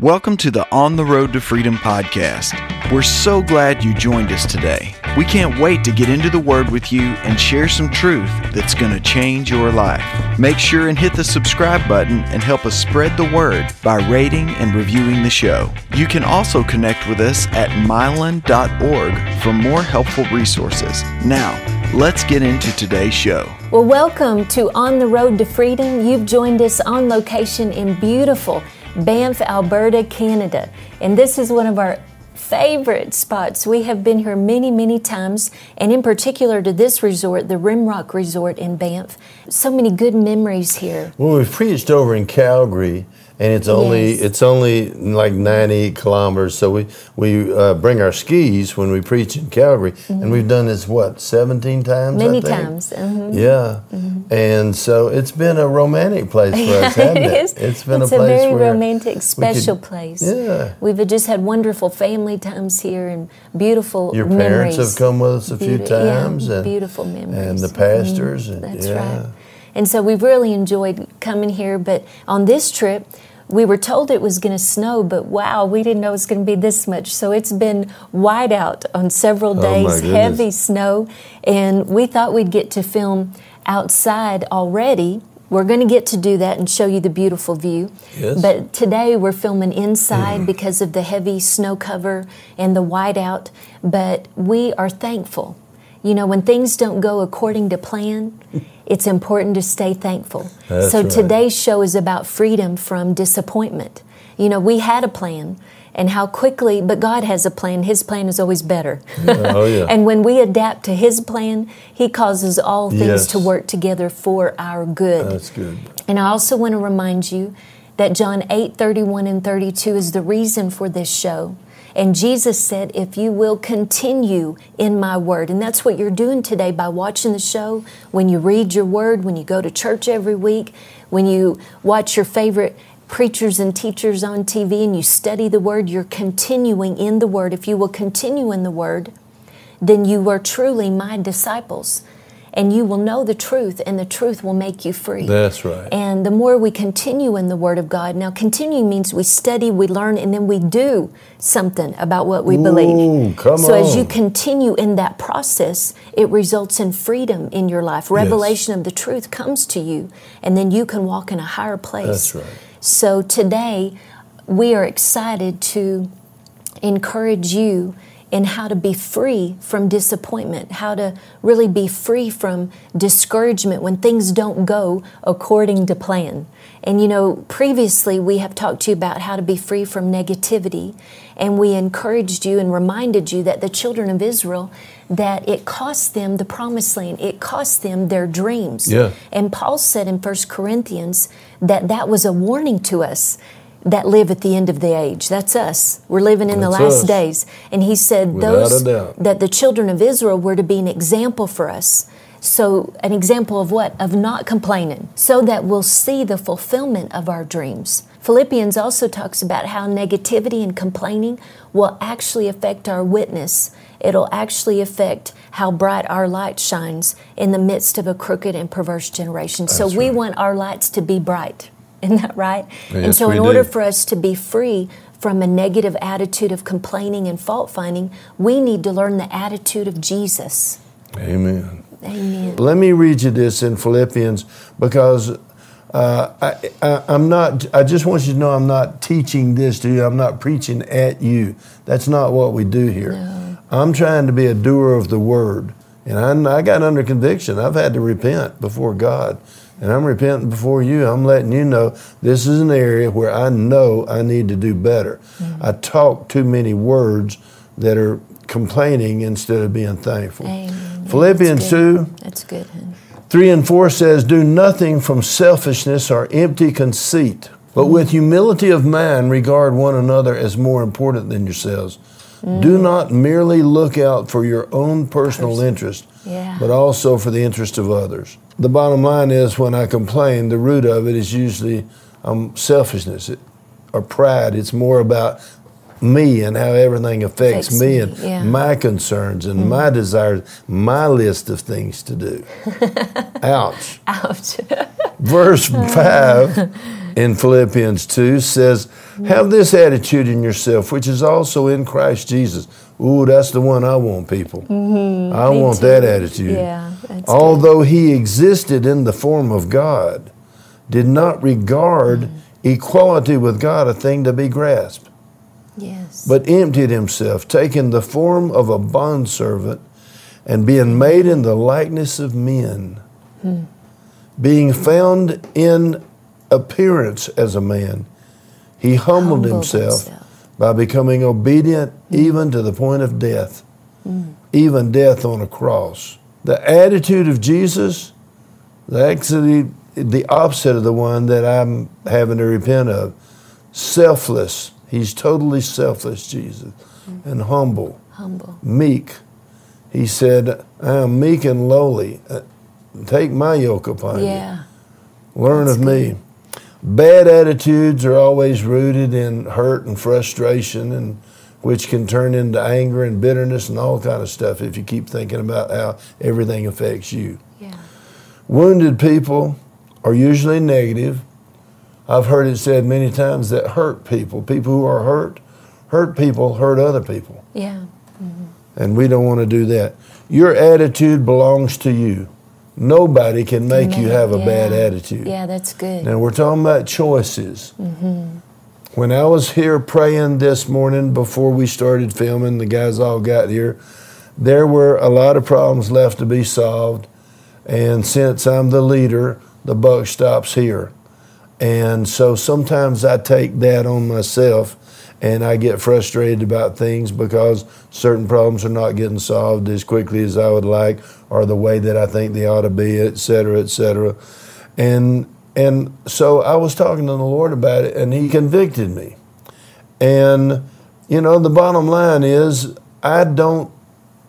Welcome to the On the Road to Freedom podcast. We're so glad you joined us today. We can't wait to get into the Word with you and share some truth that's going to change your life. Make sure and hit the subscribe button and help us spread the word by rating and reviewing the show. You can also connect with us at mylon.org for more helpful resources. Now, let's get into today's show. Well, welcome to On the Road to Freedom. You've joined us on location in beautiful Banff, Alberta, Canada. And this is one of our favorite spots. We have been here many, many times, and in particular to this resort, the Rimrock Resort in Banff. So many good memories here. Well, we've preached over in Calgary, and it's only Yes. it's only like 90 kilometers. So we we uh, bring our skis when we preach in Calgary, and we've done this what 17 times. I Mm-hmm. Many think? times. mhm. Yeah, and so it's been a romantic place for us, hasn't it? is. It's been it's a place very romantic, special could- place. Yeah. We've just had wonderful family times here and beautiful Your memories. parents have come with us a few Beauti- yeah, times, and beautiful memories. and the pastors, mm-hmm. and That's yeah. right. And so we've really enjoyed coming here. But on this trip, we were told it was going to snow, but wow, we didn't know it was going to be this much. So it's been white out on several Oh, days, goodness. heavy snow, and we thought we'd get to film outside already. We're going to get to do that and show you the beautiful view. Yes. But today we're filming inside mm-hmm. because of the heavy snow cover and the whiteout. But we are thankful. You know, when things don't go according to plan, it's important to stay thankful. That's so right. today's show is about freedom from disappointment. You know, we had a plan and how quickly, but God has a plan. His plan is always better. Oh, yeah. and when we adapt to His plan, He causes all things Yes. to work together for our good. That's good. And I also want to remind you that John 8 31 and 32 is the reason for this show. And Jesus said, If you will continue in my word, and that's what you're doing today by watching the show, when you read your word, when you go to church every week, when you watch your favorite preachers and teachers on TV and you study the word, you're continuing in the word. If you will continue in the word, then you are truly my disciples. And you will know the truth, and the truth will make you free. That's right. And the more we continue in the Word of God, now continue means we study, we learn, and then we do something about what we Ooh, believe. come so as you continue in that process, it results in freedom in your life. Revelation of the truth comes to you, and then you can walk in a higher place. That's right. So today, we are excited to encourage you in how to be free from disappointment, how to really be free from discouragement when things don't go according to plan. And you know, previously we have talked to you about how to be free from negativity, and we encouraged you and reminded you that the children of Israel that it cost them the promised land, it cost them their dreams. Yeah. And Paul said in 1 Corinthians that that was a warning to us that live at the end of the age. That's us. We're living in the last us. days. And he said Without those that the children of Israel were to be an example for us. So, an example of what? Of not complaining, so that we'll see the fulfillment of our dreams. Philippians also talks about how negativity and complaining will actually affect our witness. It'll actually affect how bright our light shines in the midst of a crooked and perverse generation. so, we right. want our lights to be bright. Isn't that right? and so, in order do. for us to be free from a negative attitude of complaining and fault finding, we need to learn the attitude of Jesus. Amen. Amen. Let me read you this in Philippians because uh, I, I, I'm not, I just want you to know I'm not teaching this to you. I'm not preaching at you. That's not what we do here. I'm trying to be a doer of the word. And I, I got under conviction. I've had to repent before God. And I'm repenting before you. I'm letting you know this is an area where I know I need to do better. I talk too many words that are complaining instead of being thankful. Amen. Philippians That's 2 That's good. 3 and 4 says, Do nothing from selfishness or empty conceit, but Mm. with humility of mind regard one another as more important than yourselves. Mm. Do not merely look out for your own personal Person. interest, Yeah. but also for the interest of others. The bottom line is when I complain, the root of it is usually um, selfishness or pride. It's more about me and how everything affects, Affects me, and yeah. My concerns and my desires, my list of things to do. Ouch. Ouch. Verse 5 in Philippians 2 says, Have this attitude in yourself, which is also in Christ Jesus. Ooh, that's the one I want, people. Mm-hmm. I Me want too. that attitude. Yeah, that's good. Although he existed in the form of God, did not regard Mm-hmm. equality with God a thing to be grasped, Yes. but emptied himself, taking the form of a bondservant, and being made in the likeness of men, Hmm. being found in appearance as a man, he humbled, Humbled himself, himself. by becoming obedient even to the point of death, Hmm. even death on a cross. The attitude of Jesus, the actually the opposite of the one that I'm having to repent of, selfless. He's totally selfless, Jesus, and humble Humble. meek. He said, I am meek and lowly. Uh, Take my yoke upon you. Learn That's of me. Bad attitudes are always rooted in hurt and frustration and which can turn into anger and bitterness and all kind of stuff if you keep thinking about how everything affects you. Yeah. Wounded people are usually negative. I've heard it said many times that hurt people, people who are hurt, hurt people hurt other people. Yeah. Mm-hmm. And we don't want to do that. Your attitude belongs to you. Nobody can make you have a Yeah. bad attitude. Yeah, that's good. Now we're talking about choices. Mm-hmm. When I was here praying this morning before we started filming, the guys all got here, there were a lot of problems left to be solved. And since I'm the leader, the buck stops here. And so sometimes I take that on myself and I get frustrated about things because certain problems are not getting solved as quickly as I would like or the way that I think they ought to be, et cetera, et cetera. And and so I was talking to the Lord about it and he convicted me. And you know, the bottom line is I don't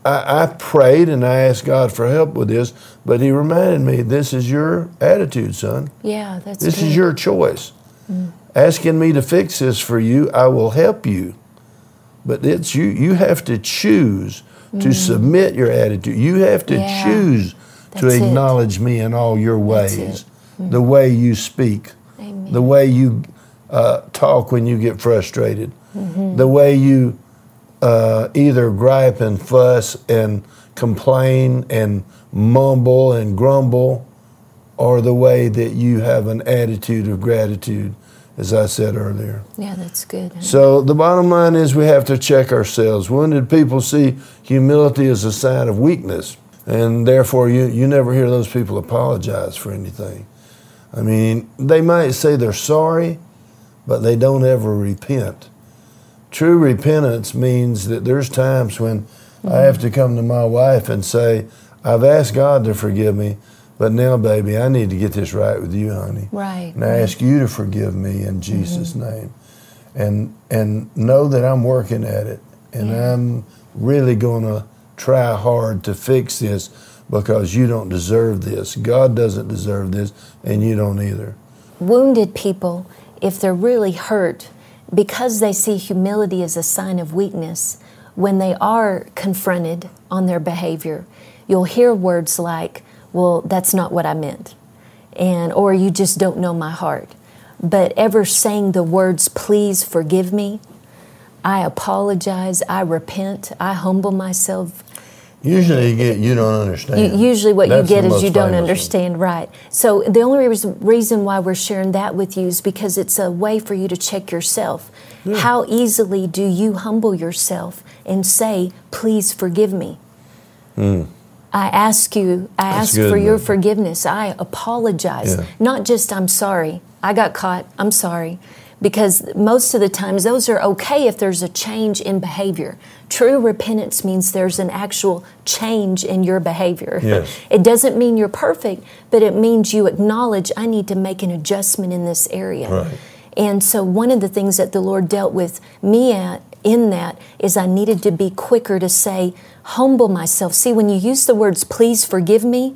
I, I prayed and I asked God for help with this, but He reminded me, this is your attitude, son. yeah, that's This good. is your choice. Mm. Asking me to fix this for you, I will help you. But it's you you have to choose to submit your attitude. You have to Mm. Yeah. choose to That's it. acknowledge me in all your ways. it. Mm. The way you speak, Amen. the way you uh, talk when you get frustrated, Mm-hmm. the way you uh, either gripe and fuss and complain and mumble and grumble, or the way that you have an attitude of gratitude, as I said earlier. yeah, that's good. huh? So the bottom line is we have to check ourselves. When did people see humility as a sign of weakness, and therefore you, you never hear those people apologize for anything. I mean, they might say they're sorry, but they don't ever repent. True repentance means that there's times when I have to come to my wife and say, I've asked God to forgive me, but now, baby, I need to get this right with you, honey. Right. And I ask you to forgive me in Jesus' mm-hmm. name. And and know that I'm working at it. And Yeah. I'm really gonna try hard to fix this because you don't deserve this. God doesn't deserve this and you don't either. wounded people, if they're really hurt, because they see humility as a sign of weakness, when they are confronted on their behavior, you'll hear words like, Well, that's not what I meant, and or you just don't know my heart. But ever saying the words, please forgive me, I apologize, I repent, I humble myself, Usually you get you don't understand. U- Usually, what That's you get is you don't famous one. understand, right? So, the only reason, reason why we're sharing that with you is because it's a way for you to check yourself. How easily do you humble yourself and say, Please forgive me? Hmm. I ask you, I. That's ask good, for your man. forgiveness. I apologize. Yeah. Not just, I'm sorry. I got caught. I'm sorry. Because most of the times, those are okay if there's a change in behavior. True repentance means there's an actual change in your behavior. Yes. It doesn't mean you're perfect, but it means you acknowledge I need to make an adjustment in this area. Right. And so, one of the things that the Lord dealt with me at in that is I needed to be quicker to say, humble myself. See, when you use the words, please forgive me,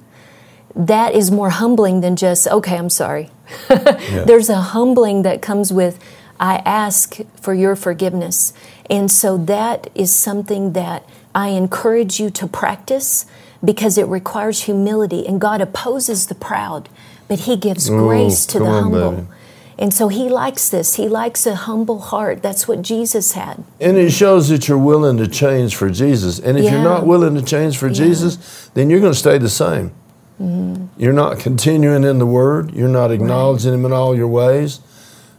that is more humbling than just, okay, I'm sorry. There's a humbling that comes with, I ask for your forgiveness. And so that is something that I encourage you to practice because it requires humility. And God opposes the proud, but He gives Ooh, grace to the on, humble. baby. And so he likes this. He likes a humble heart. That's what Jesus had. And it shows that you're willing to change for Jesus. And if Yeah. you're not willing to change for Jesus, then you're going to stay the same. Mm-hmm. You're not continuing in the Word. You're not acknowledging Him in all your ways.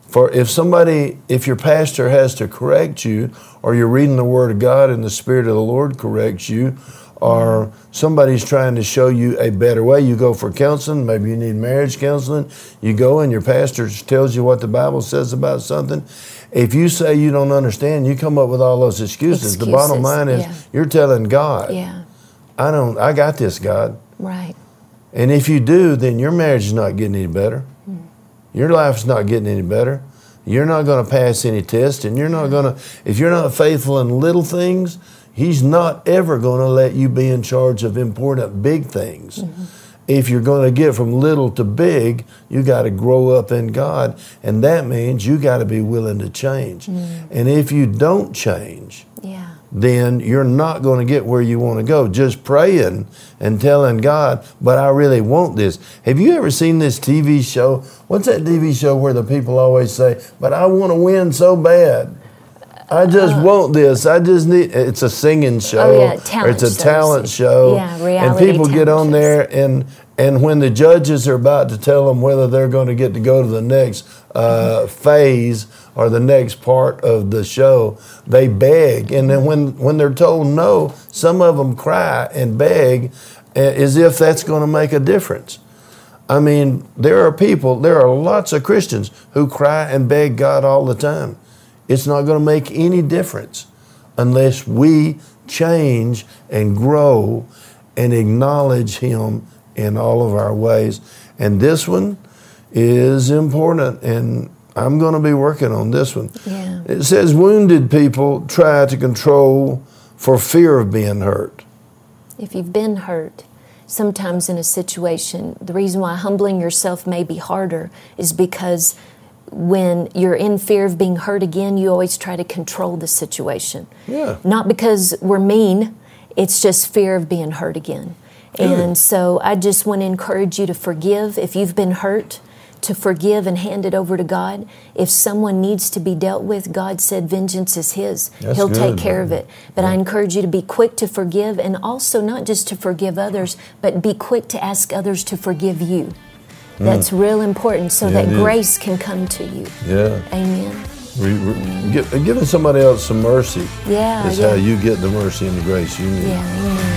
For if somebody, if your pastor has to correct you, or you're reading the Word of God and the Spirit of the Lord corrects you, or somebody's trying to show you a better way, you go for counseling. Maybe you need marriage counseling. You go and your pastor tells you what the Bible says about something. If you say you don't understand, you come up with all those excuses. The bottom line is yeah. you're telling God, Yeah, I don't, I got this, God. right. And if you do, then your marriage is not getting any better. Hmm. Your life's not getting any better. You're not going to pass any test, and you're not going to, if you're not faithful in little things, He's not ever going to let you be in charge of important big things. Mm-hmm. If you're going to get from little to big, you got to grow up in God, and that means you got to be willing to change. Mm. And if you don't change, Yeah. then you're not going to get where you want to go. Just praying and telling God, but I really want this. Have you ever seen this TV show? What's that TV show where the people always say, but I want to win so bad? I just want this. I just need. It's a singing show, Uh, Oh, yeah, or talent it's a shows. talent show. Yeah, reality. and people get on shows. there and and when the judges are about to tell them whether they're going to get to go to the next uh, phase or the next part of the show, they beg, and then when when they're told no, some of them cry and beg, as if that's going to make a difference. I mean, there are people, there are lots of Christians who cry and beg God all the time. It's not going to make any difference unless we change and grow and acknowledge Him in all of our ways. And this one is important, and I'm going to be working on this one. Yeah. It says, Wounded people try to control for fear of being hurt. If you've been hurt, sometimes in a situation, the reason why humbling yourself may be harder is because when you're in fear of being hurt again, you always try to control the situation. Yeah. Not because we're mean, it's just fear of being hurt again. And so I just want to encourage you to forgive if you've been hurt, to forgive and hand it over to God. If someone needs to be dealt with, God said vengeance is His. That's He'll take good, care of it. But I encourage you to be quick to forgive and also not just to forgive others, but be quick to ask others to forgive you. That's real important so Mm. Yeah, that grace can come to you. Yeah. Amen. Re- re- gi- giving somebody else some mercy Yeah, is yeah. how you get the mercy and the grace you need. Yeah, amen.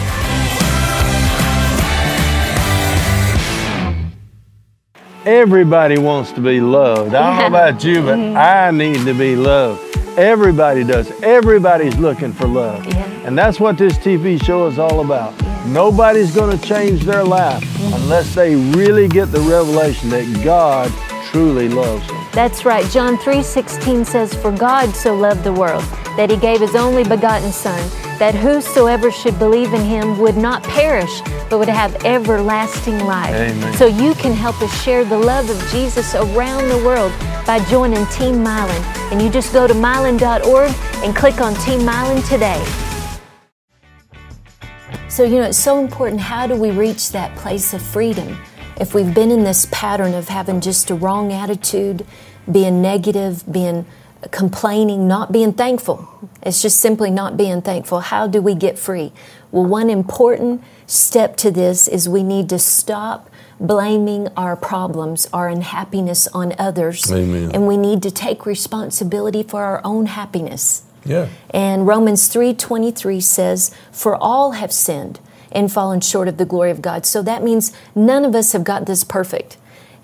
Everybody wants to be loved. I don't know about you, but I need to be loved. Everybody does. Everybody's looking for love. Yeah. And that's what this TV show is all about. Nobody's going to change their life unless they really get the revelation that God truly loves them. That's right. John 3:16 says, "For God so loved the world that he gave his only begotten son, that whosoever should believe in him would not perish, but would have everlasting life." Amen. So you can help us share the love of Jesus around the world by joining Team Mylon. And you just go to mylon.org and click on Team Mylon today. So, you know, it's so important. How do we reach that place of freedom? If we've been in this pattern of having just a wrong attitude, being negative, being complaining, not being thankful, it's just simply not being thankful. How do we get free? Well, one important step to this is we need to stop blaming our problems, our unhappiness on others. Amen. And we need to take responsibility for our own happiness. Yeah. And Romans 3:23 says, "For all have sinned and fallen short of the glory of God." So that means none of us have got this perfect.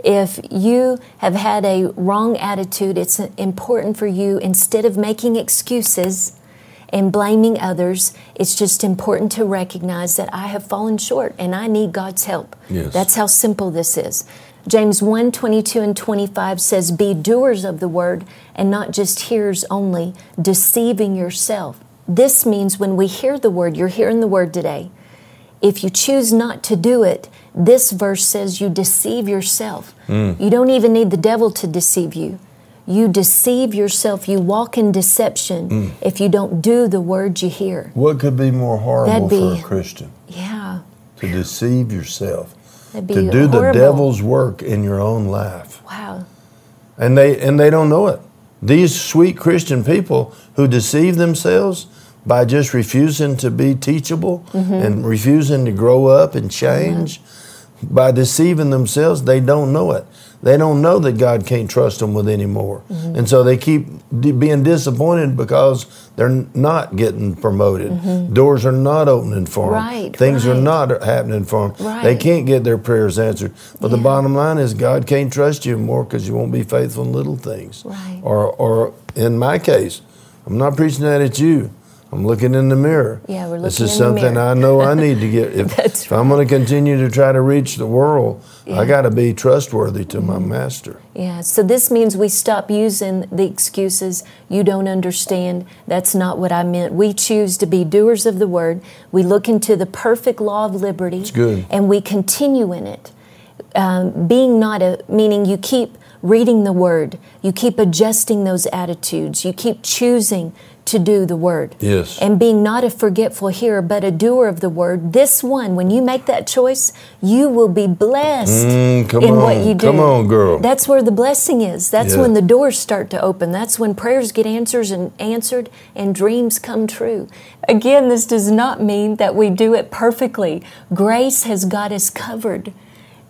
If you have had a wrong attitude, it's important for you instead of making excuses and blaming others, it's just important to recognize that I have fallen short and I need God's help. Yes. That's how simple this is. James 1 22 and 25 says, Be doers of the word and not just hearers only, deceiving yourself. This means when we hear the word, you're hearing the word today. If you choose not to do it, this verse says you deceive yourself. Mm. You don't even need the devil to deceive you. You deceive yourself. You walk in deception mm. if you don't do the word you hear. What could be more horrible be- for a Christian? Yeah. To deceive yourself, That'd be to do the devil's work in your own life. Wow. and they and they don't know it. These sweet Christian people who deceive themselves by just refusing to be teachable Mm-hmm. and refusing to grow up and change, by deceiving themselves, they don't know it. They don't know that God can't trust them with any more, Mm-hmm. and so they keep d- being disappointed because they're not getting promoted. Doors are not opening for them. Mm-hmm. Right, Things are not happening for them. They can't get their prayers answered. But the bottom line is God can't trust you more because you won't be faithful in little things. Right. Or, or in my case, I'm not preaching that at you. I'm looking in the mirror. Yeah, we're This is in the something. I know I need to get. If, That's if I'm going to continue to try to reach the world, Yeah. I got to be trustworthy to my master. Yeah, so this means we stop using the excuses, you don't understand, that's not what I meant. We choose to be doers of the word. We look into the perfect law of liberty. It's good. And we continue in it. Um, being not a, meaning you keep reading the word, you keep adjusting those attitudes, you keep choosing to do the word. Yes. And being not a forgetful hearer, but a doer of the word. This one, when you make that choice, you will be blessed Mm, come in what you do. Come on, girl. That's where the blessing is. That's Yeah. when the doors start to open. That's when prayers get answers and answered and dreams come true. Again, this does not mean that we do it perfectly. Grace has got us covered.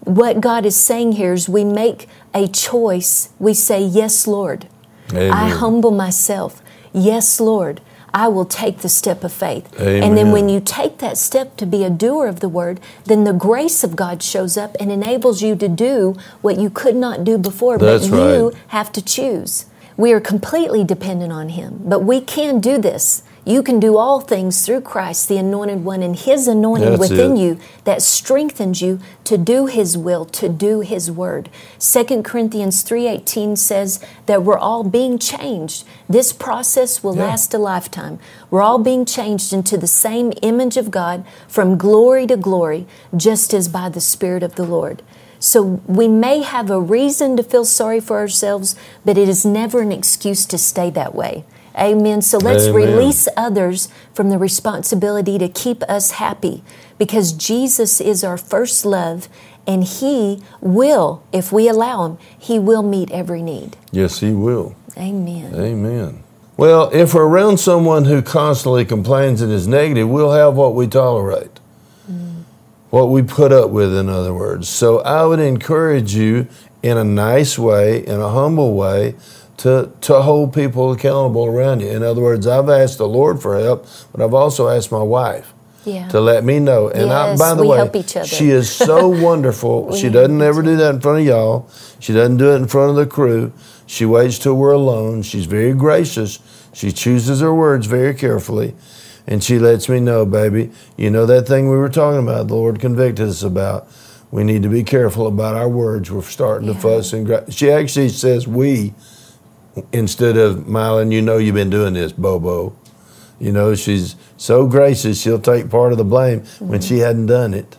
What God is saying here is we make a choice. We say, Yes, Lord. I humble myself. Yes, Lord. I will take the step of faith. And then when you take that step to be a doer of the word, then the grace of God shows up and enables you to do what you could not do before. That's but you right. have to choose. We are completely dependent on Him, but we can do this. You can do all things through Christ, the anointed one, and His anointing That's within it. you that strengthens you to do His will, to do His word. 2 Corinthians 3.18 says that we're all being changed. This process will Yeah. last a lifetime. We're all being changed into the same image of God from glory to glory, just as by the Spirit of the Lord. So we may have a reason to feel sorry for ourselves, but it is never an excuse to stay that way. Amen. So let's Amen. release others from the responsibility to keep us happy because Jesus is our first love and He will, if we allow Him, He will meet every need. Yes, He will. Amen. Amen. Well, if we're around someone who constantly complains and is negative, we'll have what we tolerate. What we put up with, in other words. So I would encourage you in a nice way, in a humble way, to, to hold people accountable around you. In other words, I've asked the Lord for help, but I've also asked my wife Yeah. to let me know. And I, by the way, help each other. she is so wonderful. She doesn't ever do that in front of y'all. She doesn't do it in front of the crew. She waits till we're alone. She's very gracious. She chooses her words very carefully. And she lets me know, baby, you know that thing we were talking about, the Lord convicted us about. We need to be careful about our words. We're starting to fuss and gra-. she actually says we instead of Mylon, you know you've been doing this, Bobo. You know, she's so gracious, she'll take part of the blame when she hadn't done it.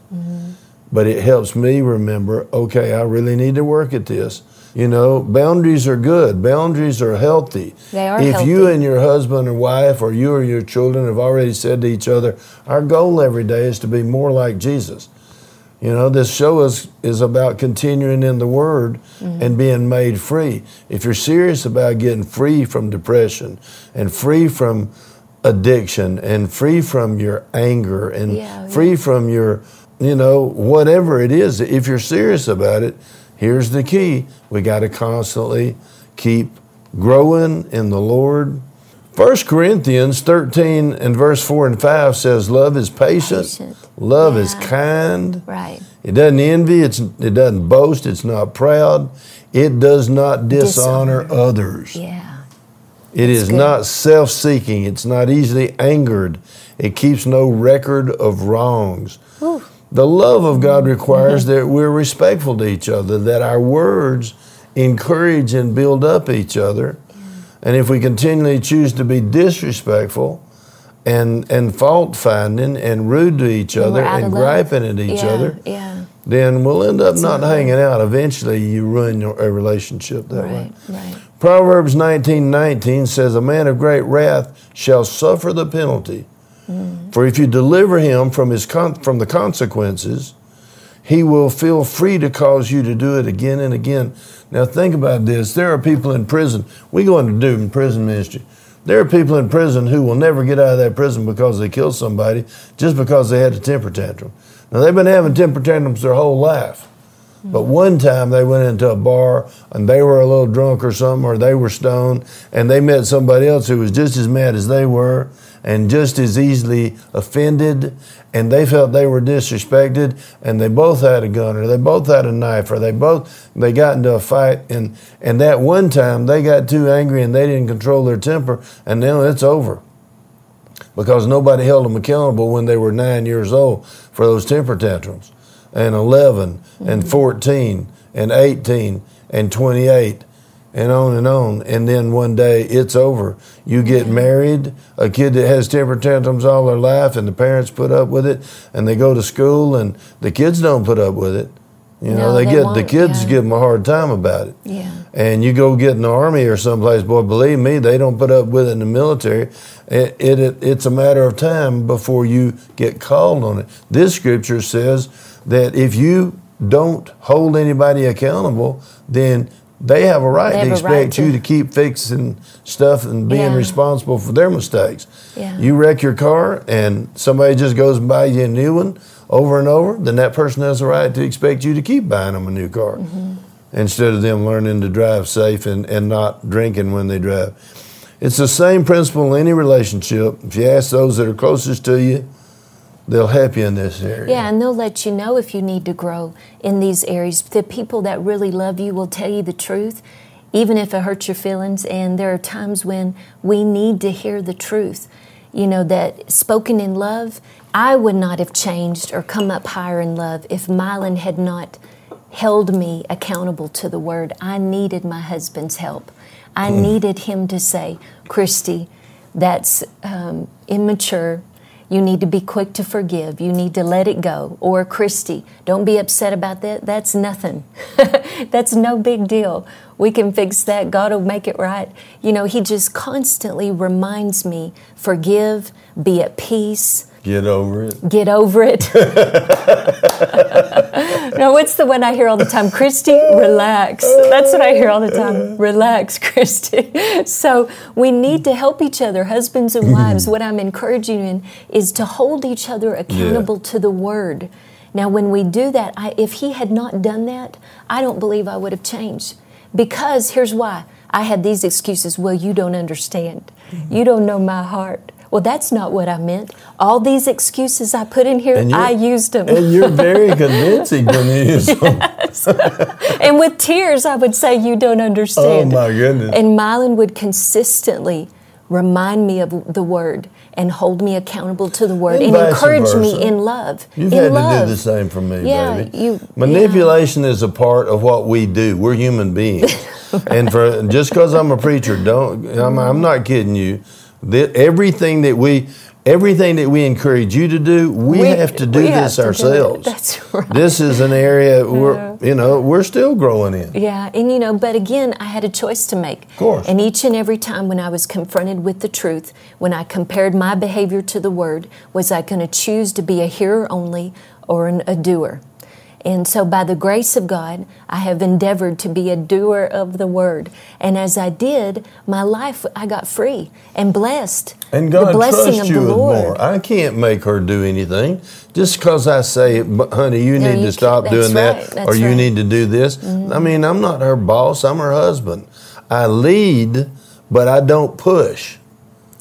But it helps me remember, okay, I really need to work at this. You know, boundaries are good. Boundaries are healthy. They are if you and your husband or wife or you or your children have already said to each other, our goal every day is to be more like Jesus. You know, this show is, is about continuing in the Word Mm-hmm. and being made free. If you're serious about getting free from depression and free from addiction and free from your anger and Yeah, free yeah. from your, you know, whatever it is, if you're serious about it, here's the key. We got to constantly keep growing in the Lord. 1 Corinthians 13 and verse 4 and 5 says, Love is patient, Patient. love is kind. Right. It doesn't envy, it's, it doesn't boast, it's not proud, it does not dishonor, Dishonor. others. Yeah. It is good. not self seeking, it's not easily angered, it keeps no record of wrongs. Whew. The love of God requires that we're respectful to each other, that our words encourage and build up each other. And if we continually choose to be disrespectful and, and fault finding and rude to each other and griping at each yeah, other, Yeah. then we'll end up not not hanging out. Eventually, you ruin your, a relationship that way. Right. Right. Proverbs 19 19 says, A man of great wrath shall suffer the penalty. For if you deliver him from, his con- from the consequences, he will feel free to cause you to do it again and again. Now think about this. There are people in prison. We go into do in prison ministry. There are people in prison who will never get out of that prison because they killed somebody just because they had a temper tantrum. Now they've been having temper tantrums their whole life. But one time they went into a bar and they were a little drunk or something, or they were stoned, and they met somebody else who was just as mad as they were and just as easily offended, and they felt they were disrespected, and they both had a gun, or they both had a knife, or they both they got into a fight, and and that one time they got too angry and they didn't control their temper, and then it's over because nobody held them accountable when they were nine years old for those temper tantrums and 11 mm-hmm. and 14 and 18 and 28 and on and on. And then one day it's over. You get married, a kid that has temper tantrums all their life, and the parents put up with it, and they go to school, and the kids don't put up with it. You know, No, they, they get the won't, kids yeah. give them a hard time about it. Yeah. And you go get in the army or someplace, boy, believe me, they don't put up with it in the military. It, it, it it's a matter of time before you get called on it. This scripture says that if you don't hold anybody accountable, then they have a right They to a expect right to- you to keep fixing stuff and being Yeah. responsible for their mistakes. Yeah. You wreck your car and somebody just goes and buys you a new one over and over, then that person has a right to expect you to keep buying them a new car Mm-hmm. instead of them learning to drive safe and, and not drinking when they drive. It's the same principle in any relationship. If you ask those that are closest to you, they'll help you in this area. Yeah, and they'll let you know if you need to grow in these areas. The people that really love you will tell you the truth, even if it hurts your feelings. And there are times when we need to hear the truth. You know, that spoken in love, I would not have changed or come up higher in love if Mylon had not held me accountable to the word. I needed my husband's help. I needed him to say, Christy, that's um, immature. You need to be quick to forgive. You need to let it go. Or, Christy, don't be upset about that. That's nothing. That's no big deal. We can fix that. God will make it right. You know, He just constantly reminds me forgive, be at peace, Get over it. get over it. no, what's the one I hear all the time? Christy, relax. That's what I hear all the time. Relax, Christy. So we need to help each other, husbands and wives. what I'm encouraging you in is to hold each other accountable to the word. Now, when we do that, I, if he had not done that, I don't believe I would have changed. Because here's why I had these excuses. Well, you don't understand. You don't know my heart. Well, that's not what I meant. All these excuses I put in here, I used them. And you're very convincing when you use them. and with tears, I would say, You don't understand. Oh my goodness. And Mylon would consistently remind me of the word and hold me accountable to the word And and, encourage me in love. You've in had love. to do the same for me, Yeah, baby. you- Manipulation is a part of what we do. We're human beings, and for just because I'm a preacher, don't I'm, I'm not kidding you. That everything that we everything that we encourage you to do, we, We- have to do this to do ourselves. That's right. This is an area we're you know we're still growing in. Yeah, and you know, but again, I had a choice to make. Of course. And each and every time when I was confronted with the truth, when I compared my behavior to the word, was I going to choose to be a hearer only or an, a doer? And so, by the grace of God, I have endeavored to be a doer of the word. And as I did, my life, I got free and blessed. And God the blessing trusts you the with Lord. more. I can't make her do anything. Just because I say, honey, you No, need you to stop. Doing that, right. or That's you right. Mm-hmm. need to do this. I mean, I'm not her boss, I'm her husband. I lead, but I don't push.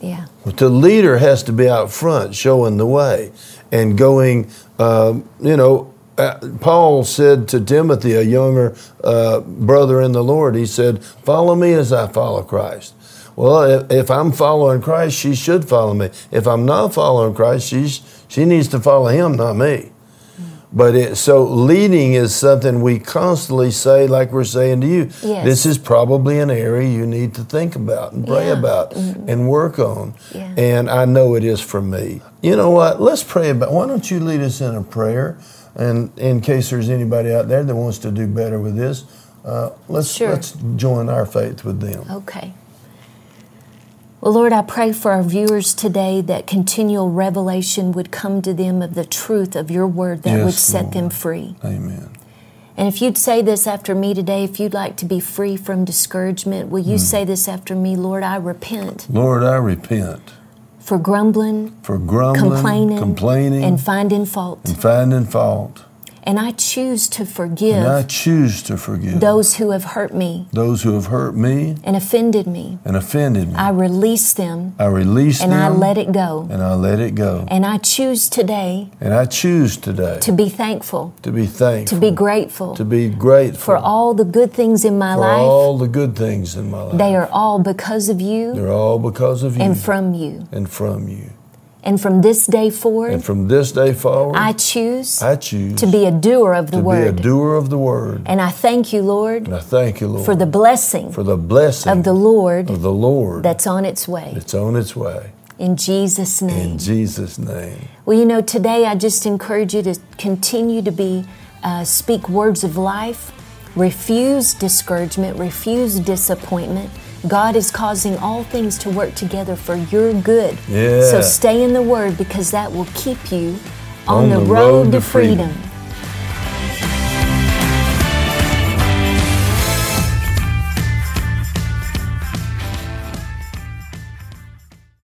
Yeah. The leader has to be out front showing the way and going, um, you know. Uh, Paul said to Timothy, a younger uh, brother in the Lord, he said, Follow me as I follow Christ. Well, if, if I'm following Christ, she should follow me. If I'm not following Christ, she's, she needs to follow him, not me. But it, so leading is something we constantly say, like we're saying to you. Yes. This is probably an area you need to think about and pray Yeah. about and work on. Yeah. And I know it is for me. You know what? Let's pray about. Why don't you lead us in a prayer? And in case there's anybody out there that wants to do better with this, uh, let's Sure. let's join our faith with them. Okay. Well, Lord, I pray for our viewers today that continual revelation would come to them of the truth of your word that Yes, would set Lord. them free. Amen. And if you'd say this after me today, if you'd like to be free from discouragement, will you say this after me? Lord, I repent Lord, I repent for grumbling, for grumbling, complaining, complaining, and finding fault. and finding fault. And I choose to forgive And I choose to forgive those who have hurt me those who have hurt me and offended me. and offended me. I release them I release and them I let it go. and I let it go. And I choose today And I choose today to be thankful, to be thankful, to be grateful to be grateful for all the good things in my for life. all the good things in my life. They are all because of you They're all because of you and from you. and from you. And from this day forward, And from this day forward, I choose I choose to be a doer of the to be a word. doer of the word. And I thank you, Lord, And I thank you, Lord, for the blessing for the blessing of the Lord of the Lord that's on its way. It's on its way. In Jesus' name. In Jesus' name. Well, you know, today I just encourage you to continue to be, uh, speak words of life, refuse discouragement, refuse disappointment. God is causing all things to work together for your good. Yeah. So stay in the Word because that will keep you on, the, road, to freedom.